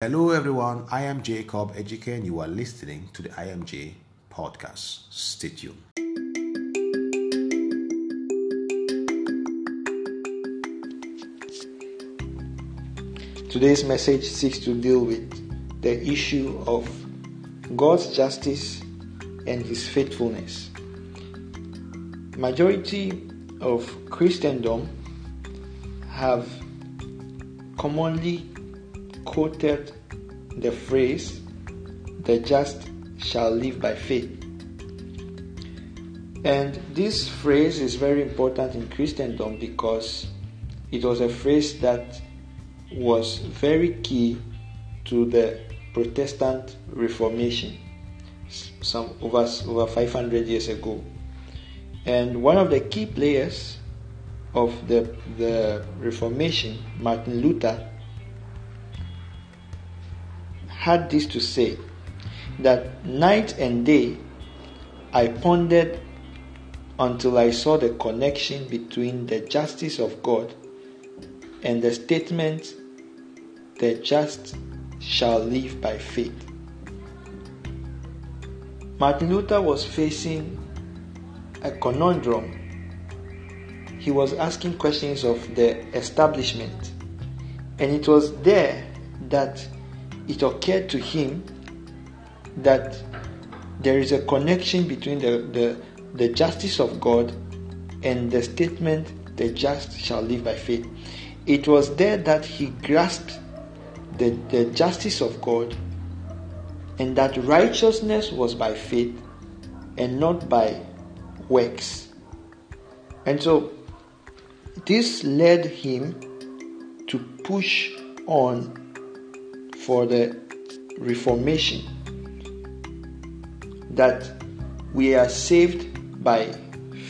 Hello, everyone. I am Jacob Ejike, and you are listening to the IMJ podcast. Stay tuned. Today's message seeks to deal with the issue of God's justice and his faithfulness. Majority of Christendom have commonly quoted the phrase, the just shall live by faith. And this phrase is very important in Christendom because it was a phrase that was very key to the Protestant Reformation some over over 500 years ago. And one of the key players of the the Reformation, Martin Luther, had this to say that night and day I pondered until I saw the connection between the justice of God and the statement, the just shall live by faith. Martin Luther was facing a conundrum. He was asking questions of the establishment, and it was there that it occurred to him that there is a connection between the, the, the justice of God and the statement, the just shall live by faith. It was there that he grasped the, the justice of God and that righteousness was by faith and not by works. And so this led him to push on for the Reformation that we are saved by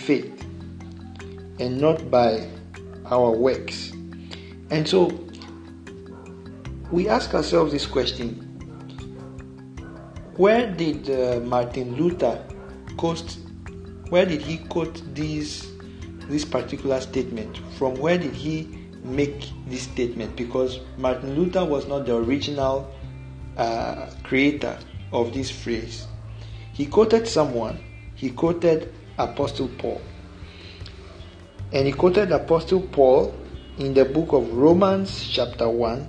faith and not by our works. And so we ask ourselves this question where did uh, Martin Luther quote where did he quote these this particular statement from where did he make this statement because Martin Luther was not the original uh, creator of this phrase. He quoted someone, he quoted Apostle Paul. And he quoted Apostle Paul in the book of Romans, chapter 1,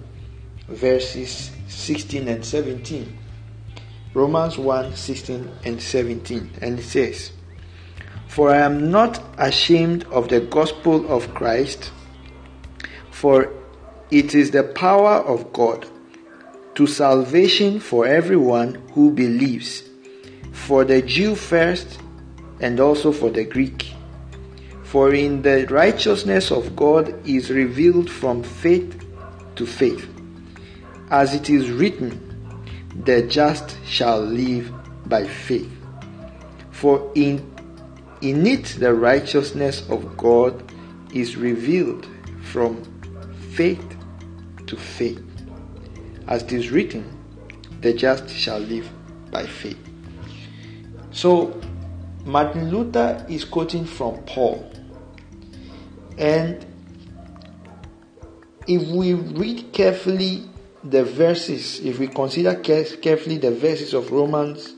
verses 16 and 17. Romans 1 16 and 17. And it says, For I am not ashamed of the gospel of Christ for it is the power of God to salvation for everyone who believes, for the Jew first and also for the Greek. For in the righteousness of God is revealed from faith to faith. As it is written, the just shall live by faith. For in, in it the righteousness of God is revealed from faith to faith. As it is written, the just shall live by faith. So, Martin Luther is quoting from Paul. And if we read carefully the verses, if we consider carefully the verses of Romans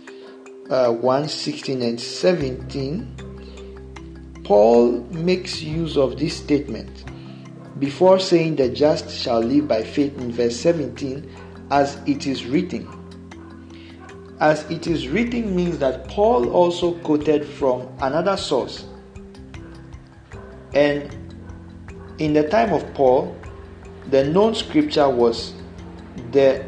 uh, 1 16 and 17, Paul makes use of this statement before saying the just shall live by faith in verse 17, as it is written. As it is written means that Paul also quoted from another source. And in the time of Paul, the known scripture was the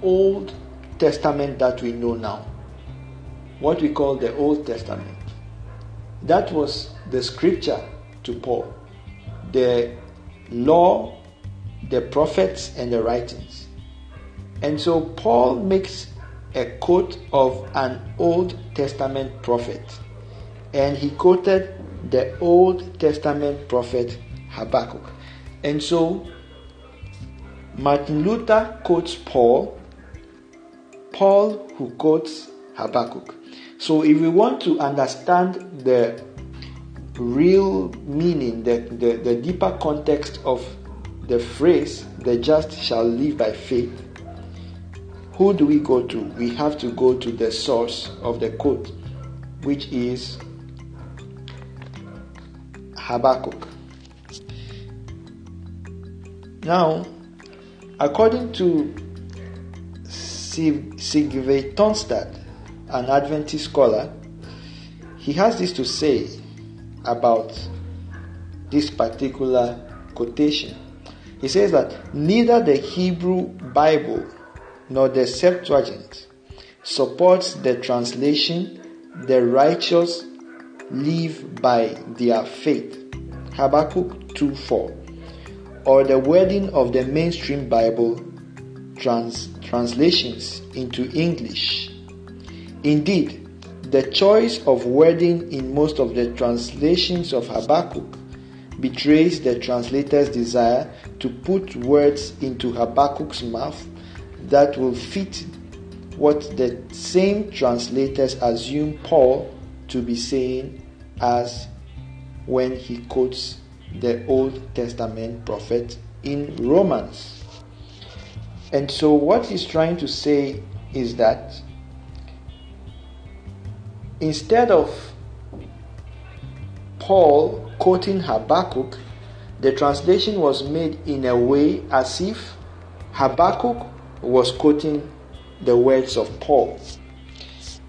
Old Testament that we know now. What we call the Old Testament. That was the scripture to Paul the law, the prophets, and the writings. And so Paul makes a quote of an Old Testament prophet, and he quoted the Old Testament prophet Habakkuk. And so Martin Luther quotes Paul, Paul who quotes Habakkuk. So if we want to understand the real meaning, the, the, the deeper context of the phrase, the just shall live by faith, who do we go to? We have to go to the source of the quote, which is Habakkuk. Now, according to Sigve Tonstad, an Adventist scholar, he has this to say about this particular quotation. He says that neither the Hebrew Bible nor the Septuagint supports the translation the righteous live by their faith Habakkuk 2 4 or the wording of the mainstream Bible trans- translations into English. Indeed, the choice of wording in most of the translations of Habakkuk betrays the translator's desire to put words into Habakkuk's mouth that will fit what the same translators assume Paul to be saying as when he quotes the Old Testament prophet in Romans. And so, what he's trying to say is that instead of Paul quoting Habakkuk, the translation was made in a way as if Habakkuk was quoting the words of Paul.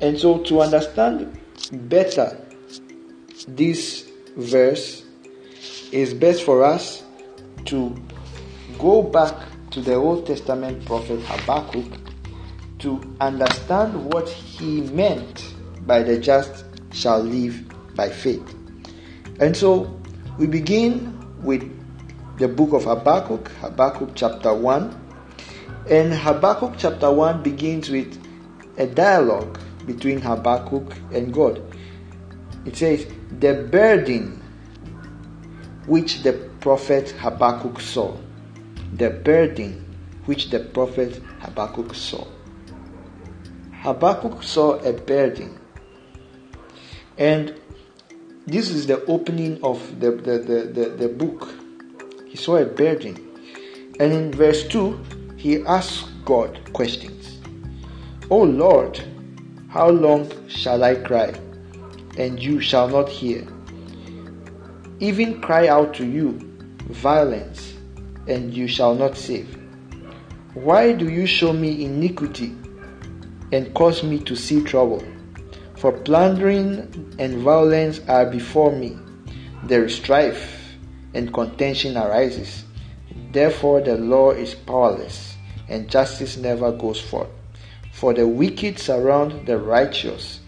And so, to understand better this verse, it's best for us to go back to the Old Testament prophet Habakkuk to understand what he meant by the just shall live by faith. And so we begin with the book of Habakkuk, Habakkuk chapter 1, and Habakkuk chapter 1 begins with a dialogue between Habakkuk and God. It says, The burden which the prophet Habakkuk saw. The burden which the prophet Habakkuk saw. Habakkuk saw a burden. And this is the opening of the, the, the, the, the book. He saw a burden. And in verse 2, he asked God questions. O Lord, how long shall I cry, and you shall not hear? Even cry out to you, violence, and you shall not save. Why do you show me iniquity and cause me to see trouble? For plundering and violence are before me. There is strife and contention arises. Therefore, the law is powerless and justice never goes forth. For the wicked surround the righteous,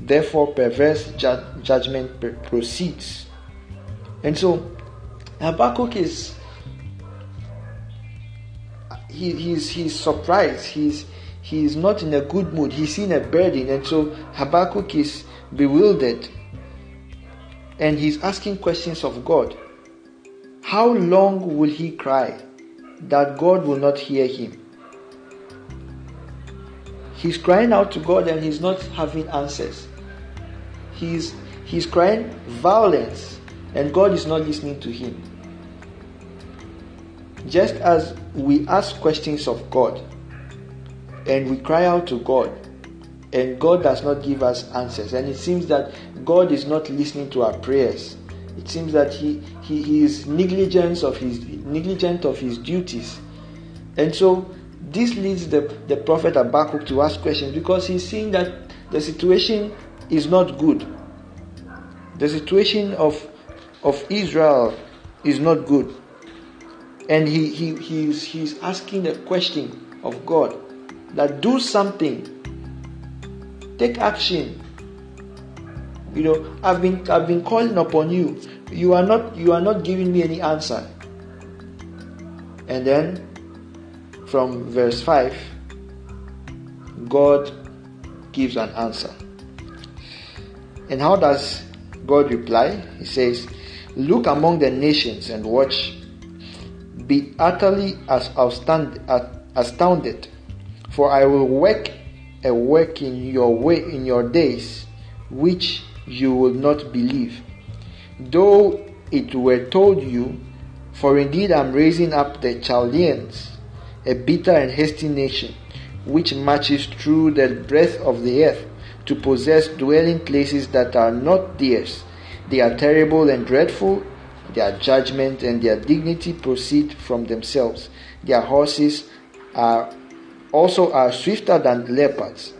therefore perverse ju- judgment proceeds. And so Habakkuk is he, he's he's surprised. He's he's not in a good mood. He's seen a burden, and so Habakkuk is bewildered. And he's asking questions of God. How long will he cry? that God will not hear him. He's crying out to God and he's not having answers. He's, he's crying violence and God is not listening to him. Just as we ask questions of God and we cry out to God and God does not give us answers, and it seems that God is not listening to our prayers it seems that he, he, he is negligent of his negligent of his duties. And so this leads the, the prophet Habakkuk to ask questions because he's seeing that the situation is not good. The situation of of Israel is not good. And he, he he's he's asking the question of God that do something. Take action you know, I've been I've been calling upon you. You are not you are not giving me any answer. And then from verse 5, God gives an answer. And how does God reply? He says, Look among the nations and watch. Be utterly as astounded, for I will work a work in your way in your days, which you will not believe. Though it were told you For indeed I am raising up the Chaldeans, a bitter and hasty nation, which marches through the breadth of the earth to possess dwelling places that are not theirs. They are terrible and dreadful. Their judgment and their dignity proceed from themselves. Their horses are also are swifter than leopards,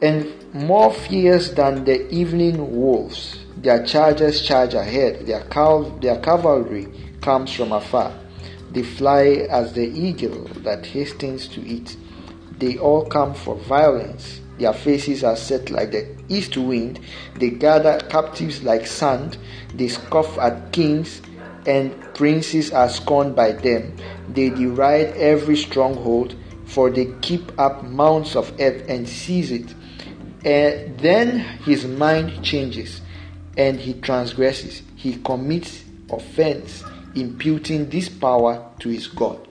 and more fierce than the evening wolves. Their chargers charge ahead. Their, cal- their cavalry comes from afar. They fly as the eagle that hastens to eat. They all come for violence. Their faces are set like the east wind. They gather captives like sand. They scoff at kings, and princes are scorned by them. They deride every stronghold, for they keep up mounds of earth and seize it. And then his mind changes, and he transgresses. He commits offense, imputing this power to his God.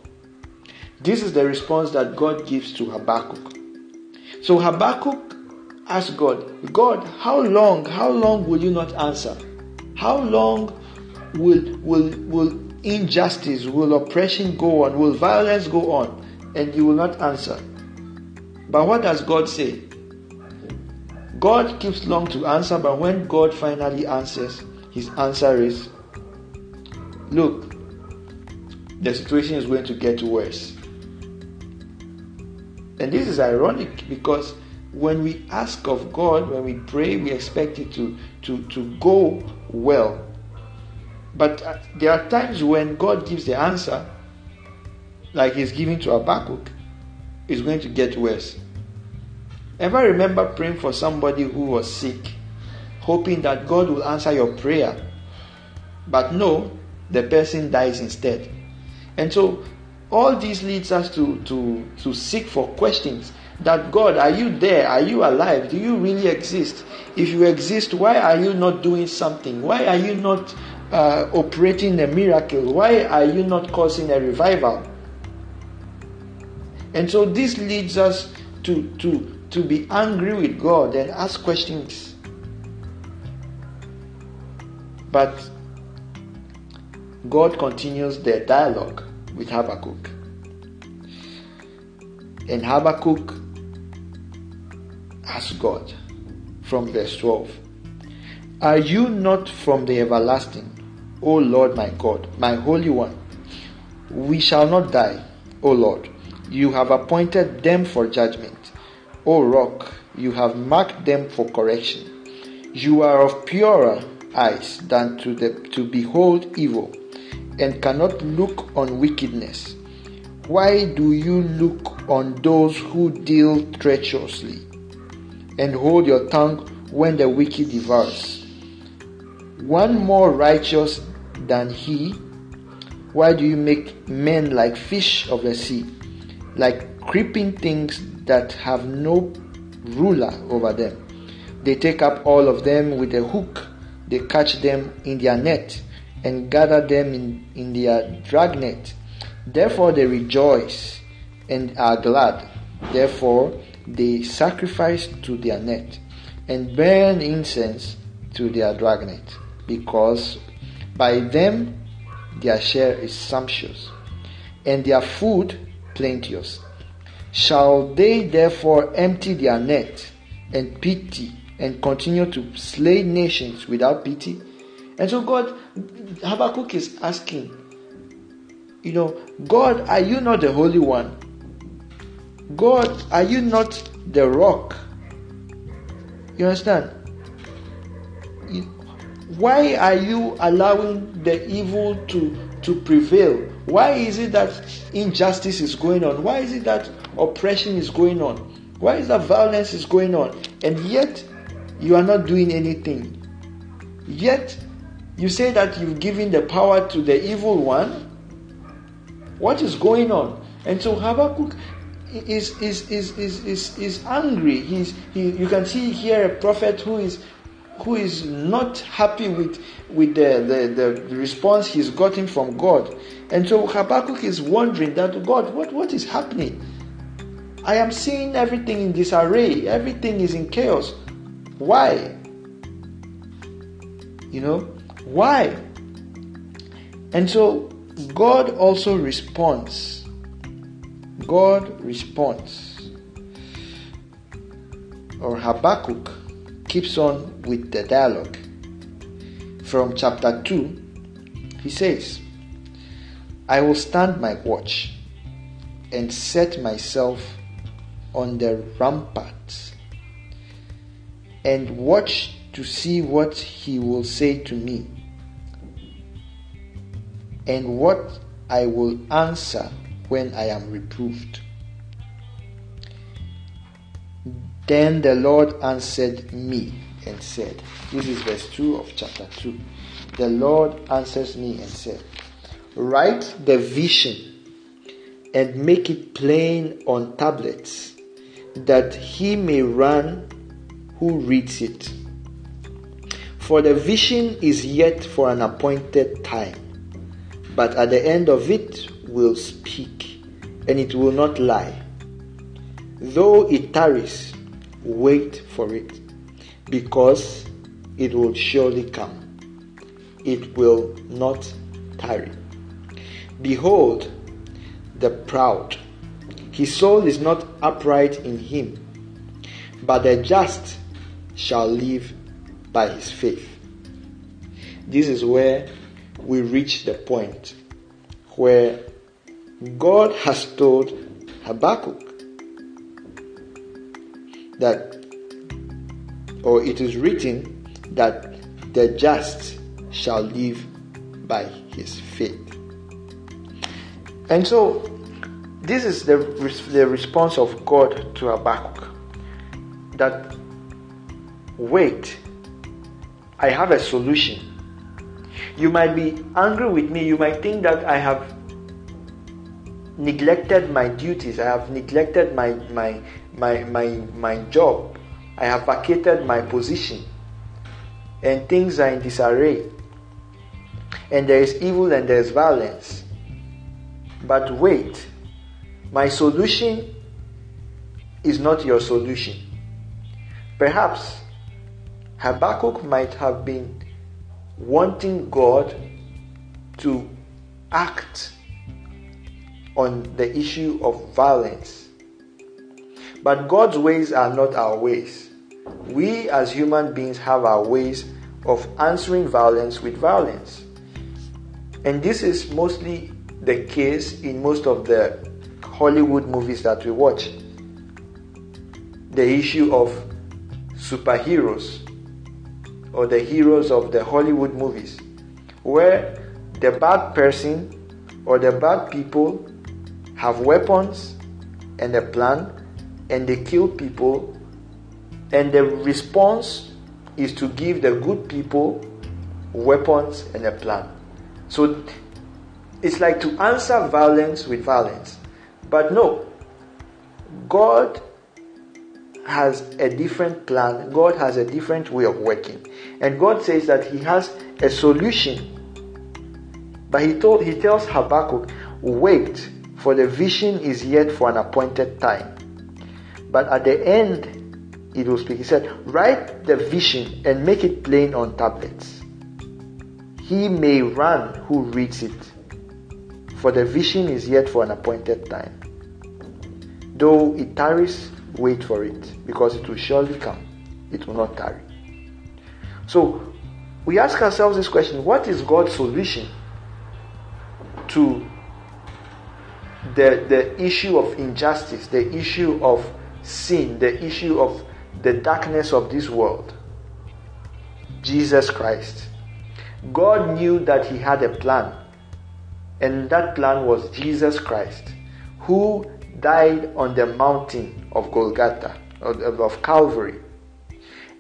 This is the response that God gives to Habakkuk. So Habakkuk asked God, God, how long, how long will you not answer? How long will, will, will injustice, will oppression go on, will violence go on, and you will not answer? But what does God say? God keeps long to answer, but when God finally answers, his answer is Look, the situation is going to get worse. And this is ironic because when we ask of God, when we pray, we expect it to, to, to go well. But uh, there are times when God gives the answer, like He's giving to Habakkuk, it's going to get worse. Ever remember praying for somebody who was sick, hoping that God will answer your prayer? But no, the person dies instead. And so all this leads us to, to, to seek for questions that God, are you there? Are you alive? Do you really exist? If you exist, why are you not doing something? Why are you not uh, operating a miracle? Why are you not causing a revival? And so this leads us to, to, to be angry with God and ask questions. But God continues the dialogue with Habakkuk. And Habakkuk asks God from verse 12 Are you not from the everlasting, O Lord my God, my Holy One? We shall not die, O Lord. You have appointed them for judgment. O rock, you have marked them for correction. You are of purer eyes than to, the, to behold evil and cannot look on wickedness. Why do you look on those who deal treacherously and hold your tongue when the wicked devours? One more righteous than he? Why do you make men like fish of the sea, like creeping things that have no ruler over them? They take up all of them with a hook, they catch them in their net and gather them in, in their dragnet. Therefore they rejoice and are glad. Therefore they sacrifice to their net and burn incense to their dragnet, because by them their share is sumptuous, and their food plenteous. Shall they therefore empty their net and pity and continue to slay nations without pity? And so God, Habakkuk is asking, you know, God, are you not the Holy One? God, are you not the rock? You understand? Why are you allowing the evil to, to prevail? Why is it that injustice is going on? Why is it that oppression is going on? Why is that violence is going on? And yet you are not doing anything. Yet you say that you've given the power to the evil one. What is going on? And so Habakkuk is is is is is, is angry. He's he, you can see here a prophet who is who is not happy with with the, the, the response he's gotten from God. And so Habakkuk is wondering that God, what, what is happening? I am seeing everything in disarray, everything is in chaos. Why? You know, why? And so God also responds. God responds. Or Habakkuk keeps on with the dialogue. From chapter 2, he says, I will stand my watch and set myself on the ramparts and watch to see what he will say to me and what I will answer when I am reproved. Then the Lord answered me and said, This is verse 2 of chapter 2. The Lord answers me and said, Write the vision and make it plain on tablets, that he may run who reads it. For the vision is yet for an appointed time, but at the end of it will speak, and it will not lie. Though it tarries, wait for it, because it will surely come. It will not tarry. Behold, the proud. His soul is not upright in him, but the just shall live by his faith. This is where we reach the point where God has told Habakkuk that, or it is written that the just shall live by his faith. And so, this is the, the response of God to Habakkuk that wait, I have a solution. You might be angry with me, you might think that I have neglected my duties, I have neglected my, my, my, my, my job, I have vacated my position, and things are in disarray, and there is evil and there is violence. But wait, my solution is not your solution. Perhaps Habakkuk might have been wanting God to act on the issue of violence. But God's ways are not our ways. We as human beings have our ways of answering violence with violence. And this is mostly the case in most of the Hollywood movies that we watch. The issue of superheroes or the heroes of the Hollywood movies, where the bad person or the bad people have weapons and a plan and they kill people, and the response is to give the good people weapons and a plan. So it's like to answer violence with violence. But no, God has a different plan. God has a different way of working. And God says that He has a solution. But He told He tells Habakkuk, wait, for the vision is yet for an appointed time. But at the end, it will speak. He said, Write the vision and make it plain on tablets. He may run who reads it for the vision is yet for an appointed time. Though it tarries, wait for it, because it will surely come. It will not tarry. So, we ask ourselves this question what is God's solution to the, the issue of injustice, the issue of sin, the issue of the darkness of this world? Jesus Christ. God knew that He had a plan and that plan was Jesus Christ, who died on the mountain of Golgotha, of Calvary.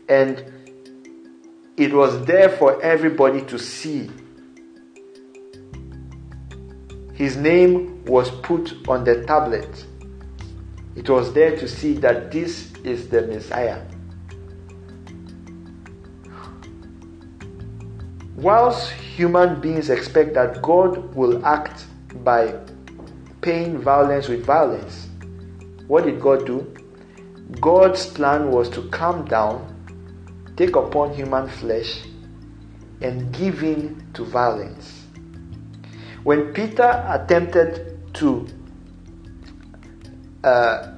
And it was there for everybody to see. His name was put on the tablet. It was there to see that this is the Messiah. Whilst human beings expect that God will act by paying violence with violence, what did God do? God's plan was to come down, take upon human flesh, and give in to violence. when Peter attempted to uh,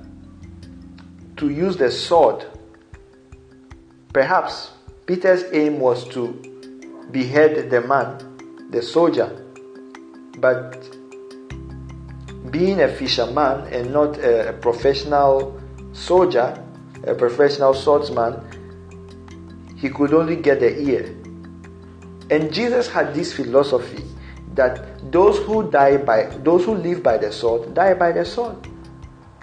to use the sword, perhaps Peter's aim was to behead the man, the soldier, but being a fisherman and not a, professional soldier, a professional swordsman, he could only get the ear. And Jesus had this philosophy that those who die by those who live by the sword die by the sword.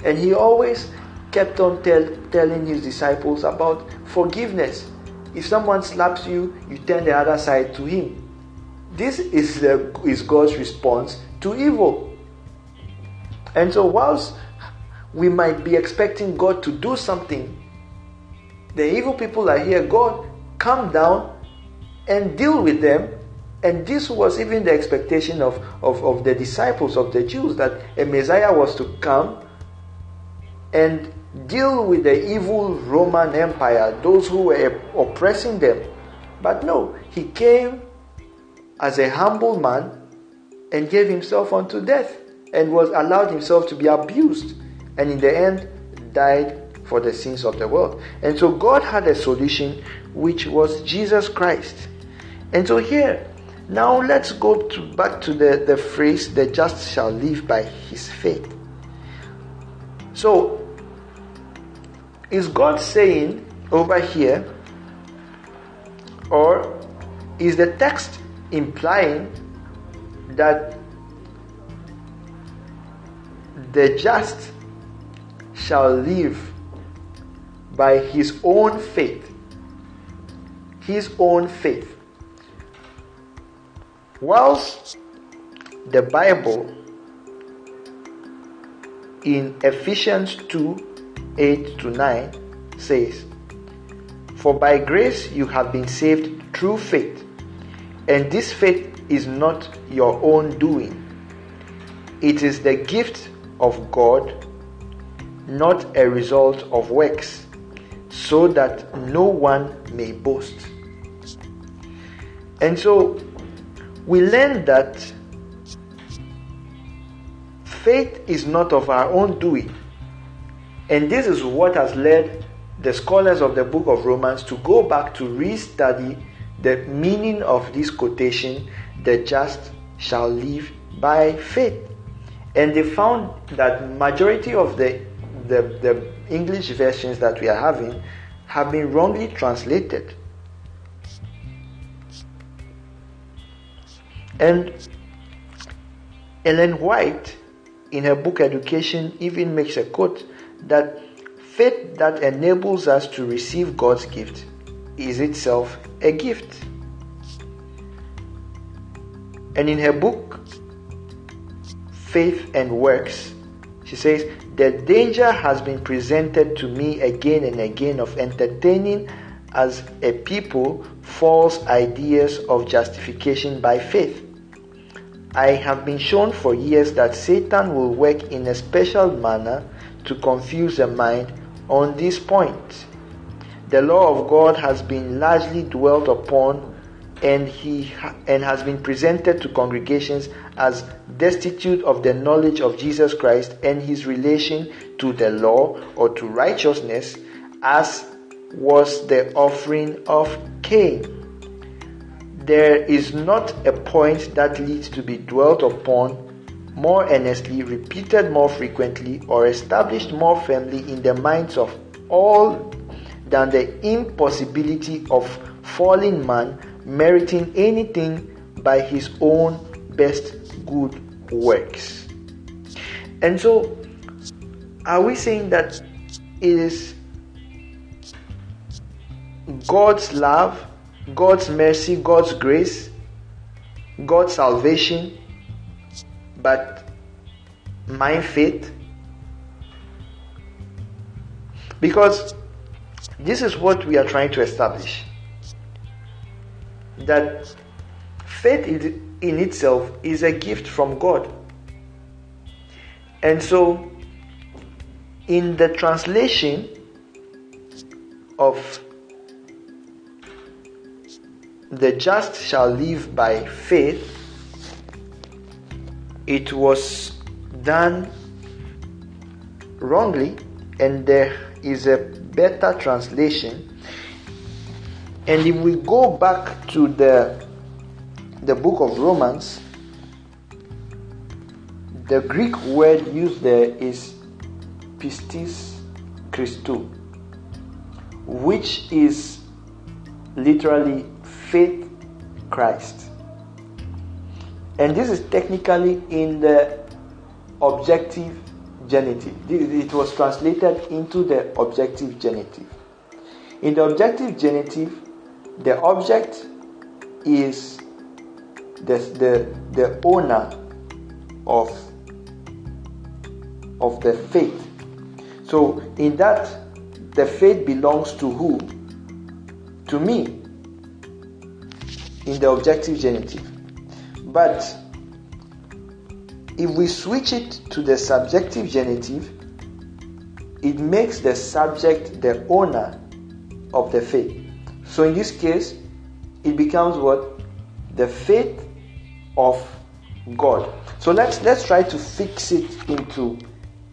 And he always kept on tell, telling his disciples about forgiveness. If someone slaps you, you turn the other side to him. This is, the, is God's response to evil. And so, whilst we might be expecting God to do something, the evil people are here. God, come down and deal with them. And this was even the expectation of, of, of the disciples of the Jews that a Messiah was to come and deal with the evil Roman Empire, those who were oppressing them. But no, he came as a humble man and gave himself unto death and was allowed himself to be abused and in the end died for the sins of the world. And so God had a solution which was Jesus Christ. And so here, now let's go to, back to the, the phrase, the just shall live by his faith. So, is God saying over here, or is the text implying that the just shall live by his own faith. His own faith. Whilst the Bible in Ephesians 2 8 to 9 says, For by grace you have been saved through faith, and this faith is not your own doing. It is the gift of God, not a result of works, so that no one may boast. And so we learn that faith is not of our own doing. And this is what has led the scholars of the book of Romans to go back to restudy the meaning of this quotation the just shall live by faith. And they found that majority of the, the, the English versions that we are having have been wrongly translated. And Ellen White, in her book Education, even makes a quote that faith that enables us to receive God's gift is itself a gift. And in her book, Faith and Works, she says, The danger has been presented to me again and again of entertaining as a people false ideas of justification by faith. I have been shown for years that Satan will work in a special manner to confuse the mind on this point. The law of God has been largely dwelt upon and he and has been presented to congregations as destitute of the knowledge of Jesus Christ and his relation to the law or to righteousness as was the offering of Cain. There is not a point that needs to be dwelt upon more earnestly, repeated more frequently, or established more firmly in the minds of all than the impossibility of fallen man meriting anything by his own best good works. And so, are we saying that it is God's love, God's mercy, God's grace, God's salvation but my faith because this is what we are trying to establish that faith in itself is a gift from God. And so, in the translation of the just shall live by faith, it was done wrongly, and there is a better translation. And if we go back to the the book of Romans, the Greek word used there is pistis Christou, which is literally faith Christ. And this is technically in the objective genitive. It was translated into the objective genitive. In the objective genitive, the object is the, the, the owner of, of the faith. So, in that, the faith belongs to who? To me, in the objective genitive. But if we switch it to the subjective genitive, it makes the subject the owner of the faith. So in this case, it becomes what? The faith of God. So let's let's try to fix it into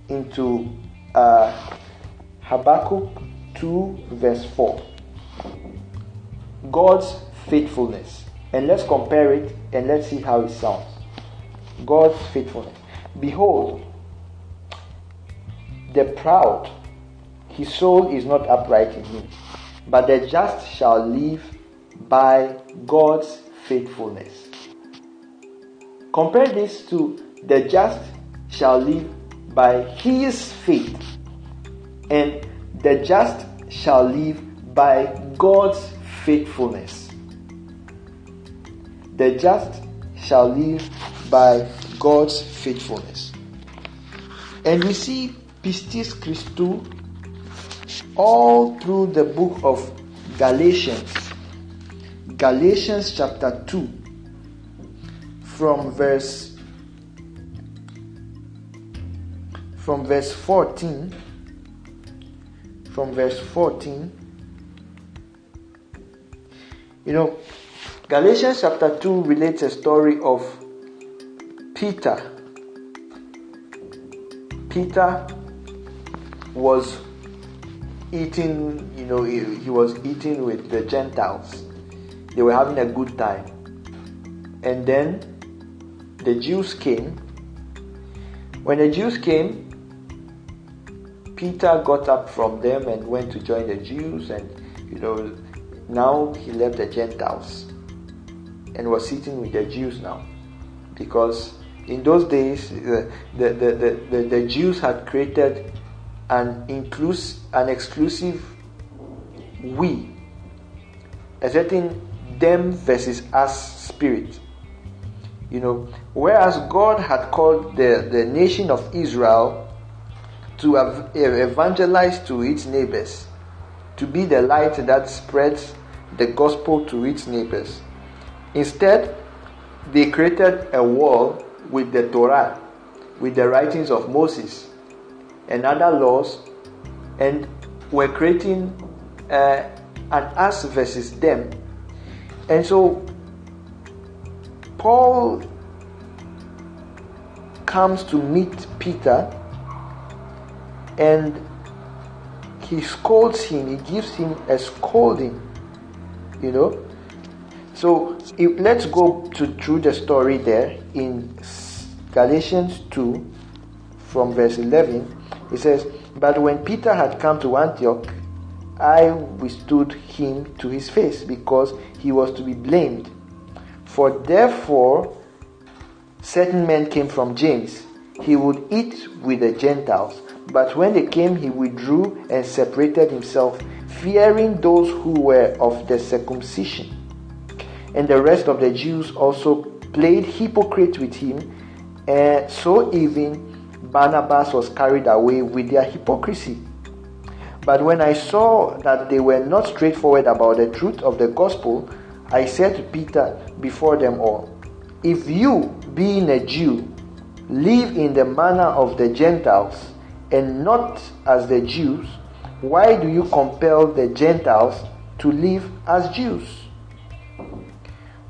into uh, Habakkuk 2 verse 4. God's faithfulness. And let's compare it and let's see how it sounds. God's faithfulness. Behold, the proud, his soul is not upright in him, but the just shall live by God's faithfulness. Compare this to the just shall live by his faith, and the just shall live by God's faithfulness. The just shall live by God's faithfulness. And we see pistis Christou all through the book of Galatians. Galatians chapter 2 from verse from verse 14 from verse 14 you know galatians chapter 2 relates a story of peter. Peter was eating you know he, he was eating with the gentiles. They were having a good time. And then the jews came. When the jews came Peter got up from them and went to join the Jews, and you know, now he left the Gentiles and was sitting with the Jews now. Because in those days, the, the, the, the, the Jews had created an, inclus- an exclusive we, a certain them versus us spirit. You know, whereas God had called the, the nation of Israel to evangelize to its neighbors, to be the light that spreads the gospel to its neighbors. Instead, they created a wall with the Torah, with the writings of Moses and other laws, and were creating uh, an us versus them. And so, Paul comes to meet Peter and he scolds him, he gives him a scolding, you know. So if, let's go to through the story there in Galatians 2 from verse 11. It says, But when Peter had come to Antioch, I withstood him to his face because he was to be blamed. For therefore certain men came from James. He would eat with the Gentiles. But when they came, he withdrew and separated himself, fearing those who were of the circumcision. And the rest of the Jews also played hypocrite with him, and so even Barnabas was carried away with their hypocrisy. But when I saw that they were not straightforward about the truth of the gospel, I said to Peter before them all, If you, being a Jew, live in the manner of the Gentiles, and not as the Jews, why do you compel the Gentiles to live as Jews?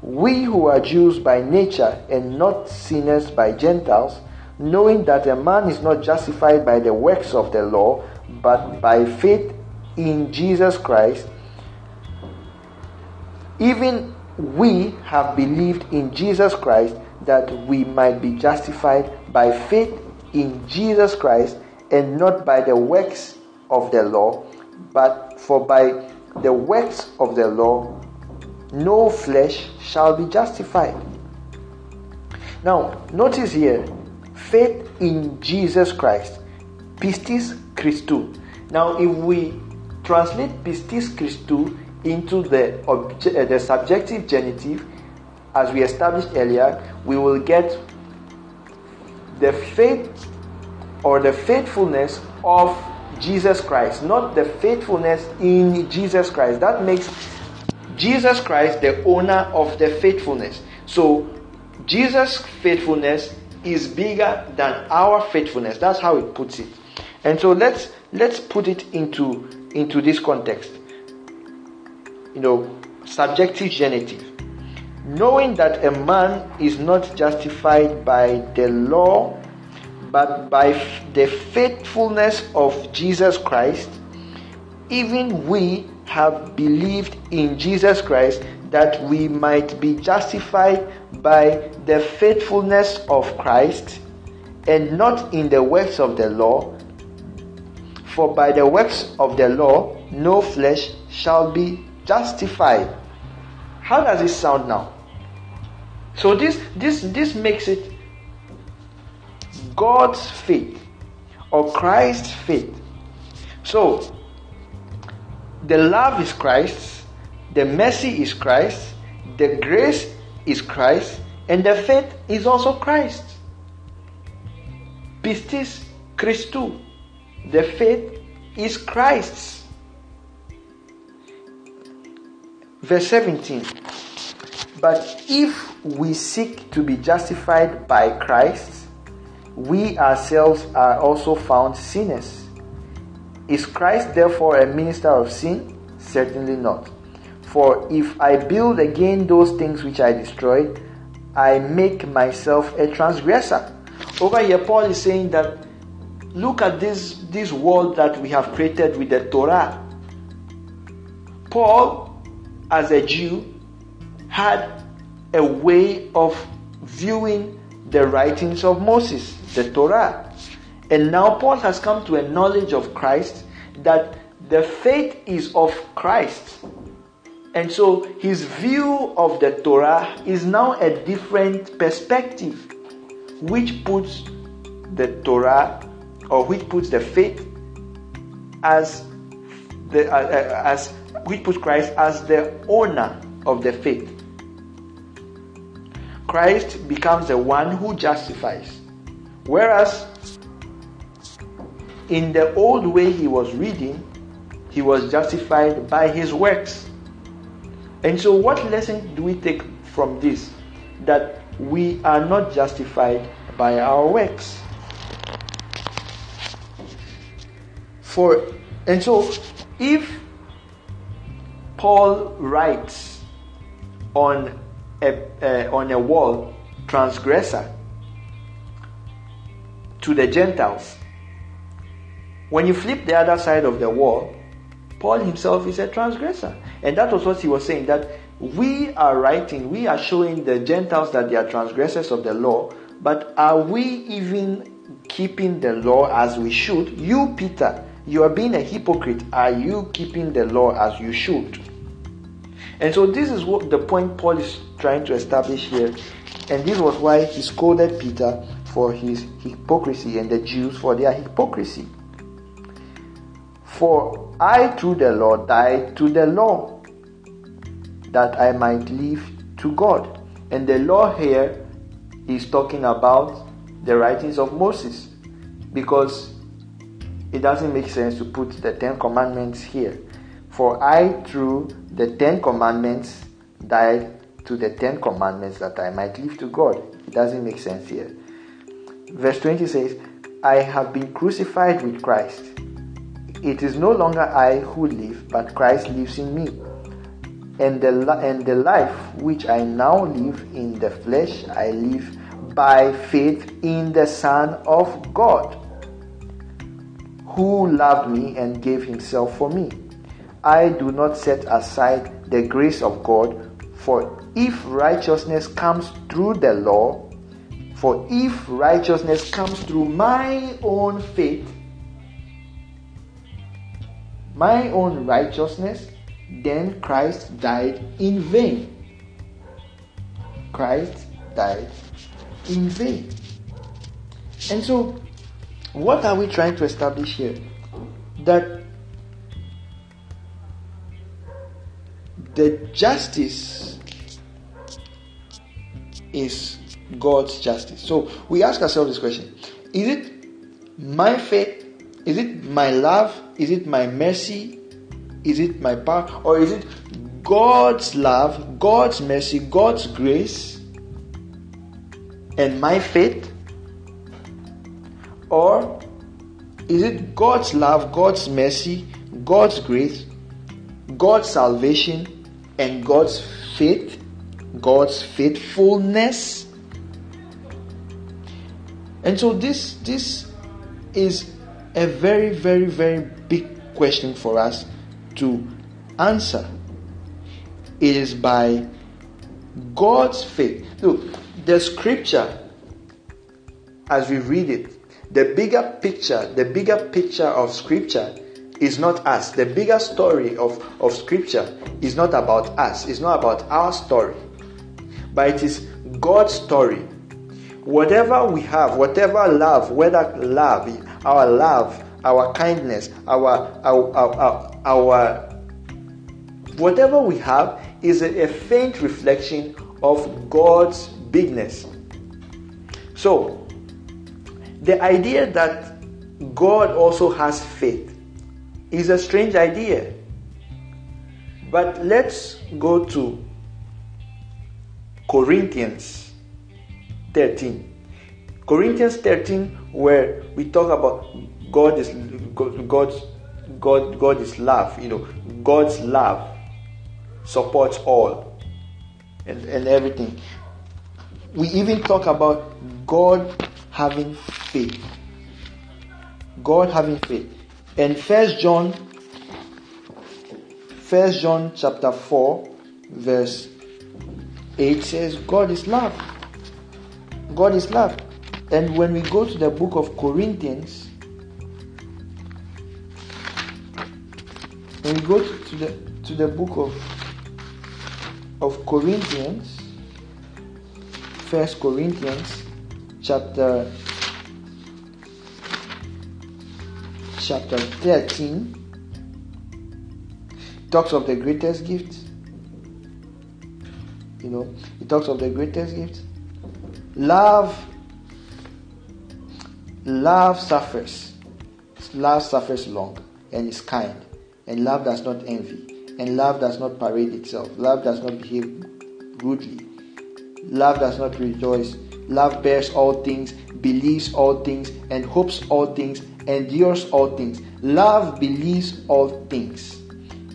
We who are Jews by nature and not sinners by Gentiles, knowing that a man is not justified by the works of the law, but by faith in Jesus Christ, even we have believed in Jesus Christ that we might be justified by faith in Jesus Christ and not by the works of the law, but for by the works of the law no flesh shall be justified. Now, notice here faith in Jesus Christ, pistis Christou. Now, if we translate pistis Christou into the, obje- uh, the subjective genitive, as we established earlier, we will get the faith or the faithfulness of Jesus Christ, not the faithfulness in Jesus Christ. That makes Jesus Christ the owner of the faithfulness. So Jesus' faithfulness is bigger than our faithfulness. That's how it puts it. And so let's let's put it into into this context. You know, subjective genitive. Knowing that a man is not justified by the law but by the faithfulness of Jesus Christ, even we have believed in Jesus Christ that we might be justified by the faithfulness of Christ and not in the works of the law. For by the works of the law no flesh shall be justified. How does it sound now? So this this this makes it God's faith or Christ's faith. So the love is Christ, the mercy is Christ, the grace is Christ, and the faith is also Christ. Pistis Christou. The faith is Christ's. Verse 17. But if we seek to be justified by Christ, we ourselves are also found sinners. Is Christ therefore a minister of sin? Certainly not. For if I build again those things which I destroyed, I make myself a transgressor. Over here, Paul is saying that look at this, this world that we have created with the Torah. Paul, as a Jew, had a way of viewing the writings of Moses, the Torah. And now Paul has come to a knowledge of Christ that the faith is of Christ. And so his view of the Torah is now a different perspective, which puts the Torah or which puts the faith as the uh, uh, as which puts Christ as the owner of the faith. Christ becomes the one who justifies. Whereas in the old way he was reading, he was justified by his works. And so, what lesson do we take from this? That we are not justified by our works. For and so, if Paul writes on a, uh, on a wall, transgressor, to the Gentiles, when you flip the other side of the wall, Paul himself is a transgressor. And that was what he was saying that we are writing, we are showing the Gentiles that they are transgressors of the law, but are we even keeping the law as we should? You, Peter, you are being a hypocrite. Are you keeping the law as you should? And so this is what the point Paul is trying to establish here. And this was why he scolded Peter for his hypocrisy and the Jews for their hypocrisy. For I through the law died to the law that I might live to God. And the law here is talking about the writings of Moses because it doesn't make sense to put the Ten Commandments here. For I, through the Ten Commandments, died to the Ten Commandments that I might live to God. It doesn't make sense here. Verse 20 says, I have been crucified with Christ. It is no longer I who live, but Christ lives in me. and the, and the life which I now live in the flesh, I live by faith in the Son of God, who loved me and gave himself for me. I do not set aside the grace of God, for if righteousness comes through the law, for if righteousness comes through my own faith, my own righteousness, then Christ died in vain. Christ died in vain. And so, what are we trying to establish here? That the justice is God's justice. So we ask ourselves this question Is it my faith? Is it my love? Is it my mercy? Is it my power? Or is it God's love, God's mercy, God's grace, and my faith? Or is it God's love, God's mercy, God's grace, God's salvation, and God's faith, God's faithfulness? And so this this is a very very very big question for us to answer. It is by God's faith. Look, the scripture, as we read it, the bigger picture, the bigger picture of scripture is not us. The bigger story of, of scripture is not about us, it's not about our story, but it is God's story. Whatever we have, whatever love, whether love, our love, our kindness, our, our, our, our whatever we have is a, a faint reflection of God's bigness. So, the idea that God also has faith is a strange idea. But let's go to Corinthians 13. Corinthians 13, where we talk about God is God's God, God is love. You know, God's love supports all and, and everything. We even talk about God having faith. God having faith. And First John, First John chapter four, verse eight says, "God is love." God is love. And when we go to the book of Corinthians, When we go to the to the book of of Corinthians, First Corinthians, chapter chapter thirteen, talks of the greatest gift. You know, it talks of the greatest gift. Love, love suffers. Love suffers long and is kind. And love does not envy. And love does not parade itself. Love does not behave rudely. Love does not rejoice. Love bears all things, believes all things, and hopes all things, endures all things. Love believes all things.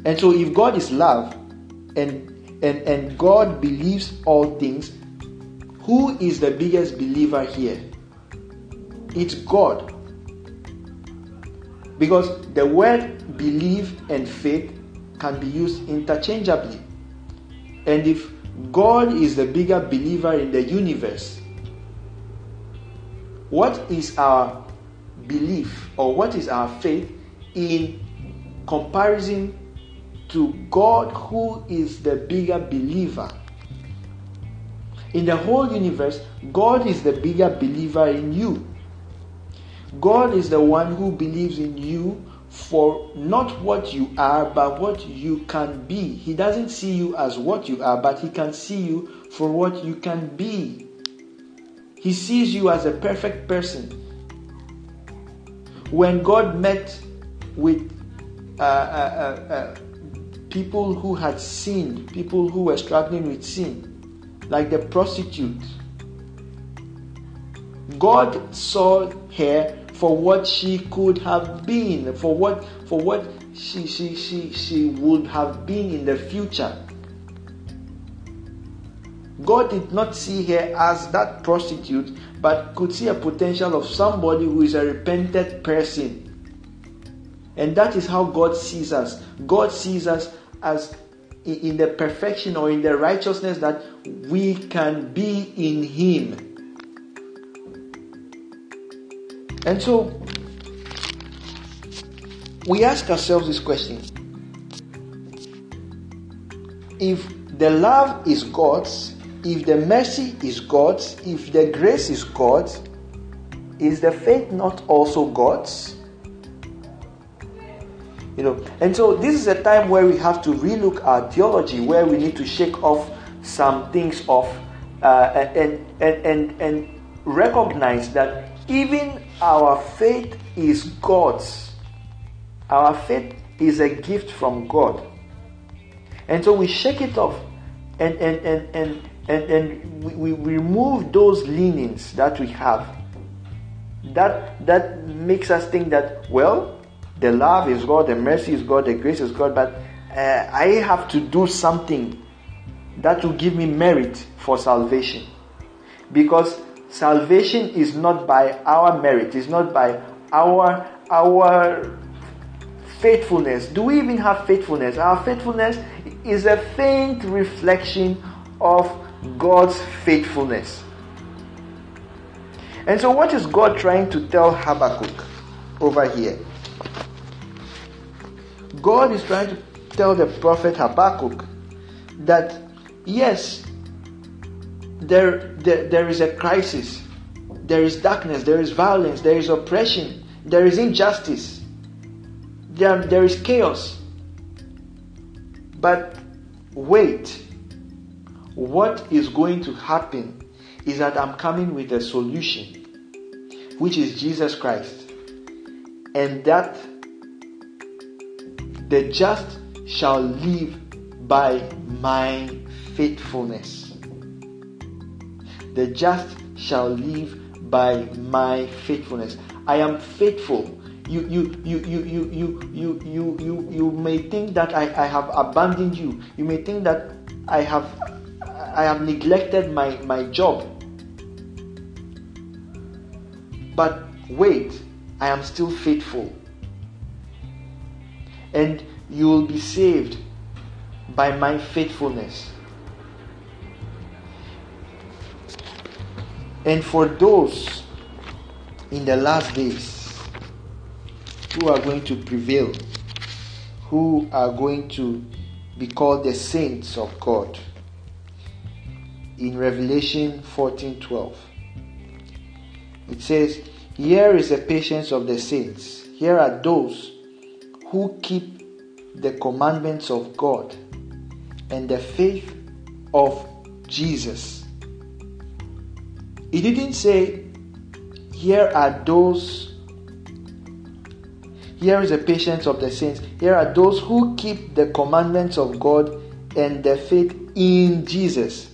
And so if God is love and and, and God believes all things, who is the biggest believer here? It's God. Because the word believe and faith can be used interchangeably. And if God is the bigger believer in the universe, what is our belief or what is our faith in comparison to God, who is the bigger believer? In the whole universe, God is the bigger believer in you. God is the one who believes in you for not what you are, but what you can be. He doesn't see you as what you are, but He can see you for what you can be. He sees you as a perfect person. When God met with uh, uh, uh, uh people who had sinned, people who were struggling with sin, like the prostitute, God saw her for what she could have been, for what for what she she she she would have been in the future. God did not see her as that prostitute, but could see a potential of somebody who is a repentant person. And that is how God sees us. God sees us as in the perfection or in the righteousness that we can be in Him. And so we ask ourselves this question if the love is God's, if the mercy is God's, if the grace is God's, is the faith not also God's? You know, and so this is a time where we have to relook our theology, where we need to shake off some things off uh, and, and, and, and recognize that even our faith is God's. Our faith is a gift from God. And so we shake it off and, and, and, and, and, and we, we remove those leanings that we have. That, that makes us think that, well, the love is God, the mercy is God, the grace is God, but uh, I have to do something that will give me merit for salvation. Because salvation is not by our merit, it's not by our our faithfulness. Do we even have faithfulness? Our faithfulness is a faint reflection of God's faithfulness. And so, what is God trying to tell Habakkuk over here? God is trying to tell the prophet Habakkuk that yes, there, there, there is a crisis, there is darkness, there is violence, there is oppression, there is injustice, there, there is chaos. But wait, what is going to happen is that I'm coming with a solution, which is Jesus Christ. And that the just shall live by my faithfulness. The just shall live by my faithfulness. I am faithful. You you you you you you you you you, you may think that I, I have abandoned you. You may think that i have i have neglected my my job. But wait i am still faithful. And you will be saved by my faithfulness and for those in the last days who are going to prevail, who are going to be called the saints of God. In Revelation 14:12, it says, "Here is the patience of the saints. Here are those who keep the commandments of God and the faith of Jesus." It didn't say, "Here are those here is the patience of the saints. Here are those who keep the commandments of God and their faith in Jesus.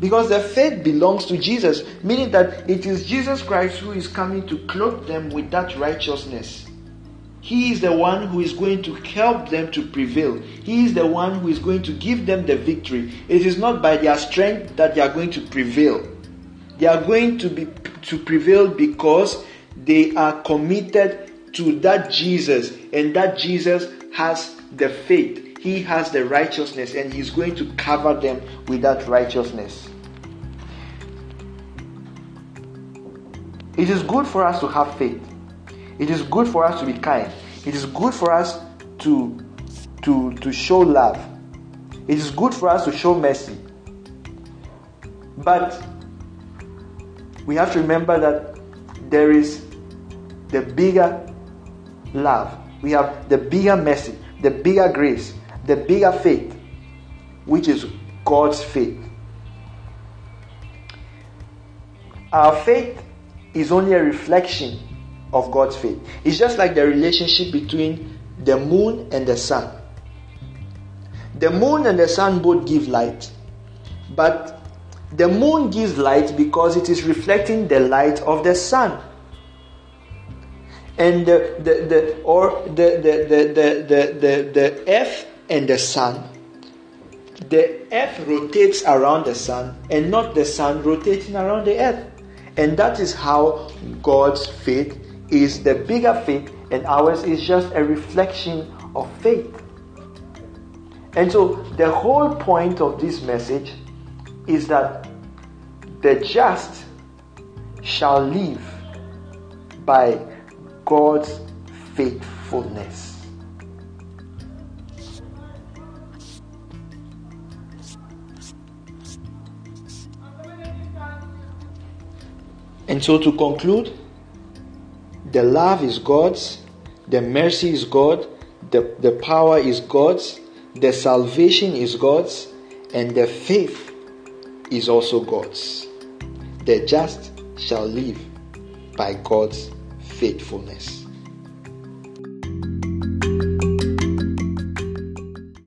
Because their faith belongs to Jesus, meaning that it is Jesus Christ who is coming to clothe them with that righteousness. He is the one who is going to help them to prevail. He is the one who is going to give them the victory. It is not by their strength that they are going to prevail. They are going to be to prevail because they are committed to that Jesus, and that Jesus has the faith, He has the righteousness, and He's going to cover them with that righteousness. It is good for us to have faith. It is good for us to be kind. It is good for us to, to, to show love. It is good for us to show mercy. But we have to remember that there is the bigger love. We have the bigger mercy, the bigger grace, the bigger faith, which is God's faith. Our faith is only a reflection of God's faith. It's just like the relationship between the moon and the sun. The moon and the sun both give light, but the moon gives light because it is reflecting the light of the sun and the, the, the or the, the, the, the, the, the, the earth and the sun the earth rotates around the sun and not the sun rotating around the earth. And that is how God's faith is the bigger faith, and ours is just a reflection of faith. And so, the whole point of this message is that the just shall live by God's faithfulness. And so, to conclude, the love is God's, the mercy is God, the, the power is God's, the salvation is God's, and the faith is also God's. The just shall live by God's faithfulness.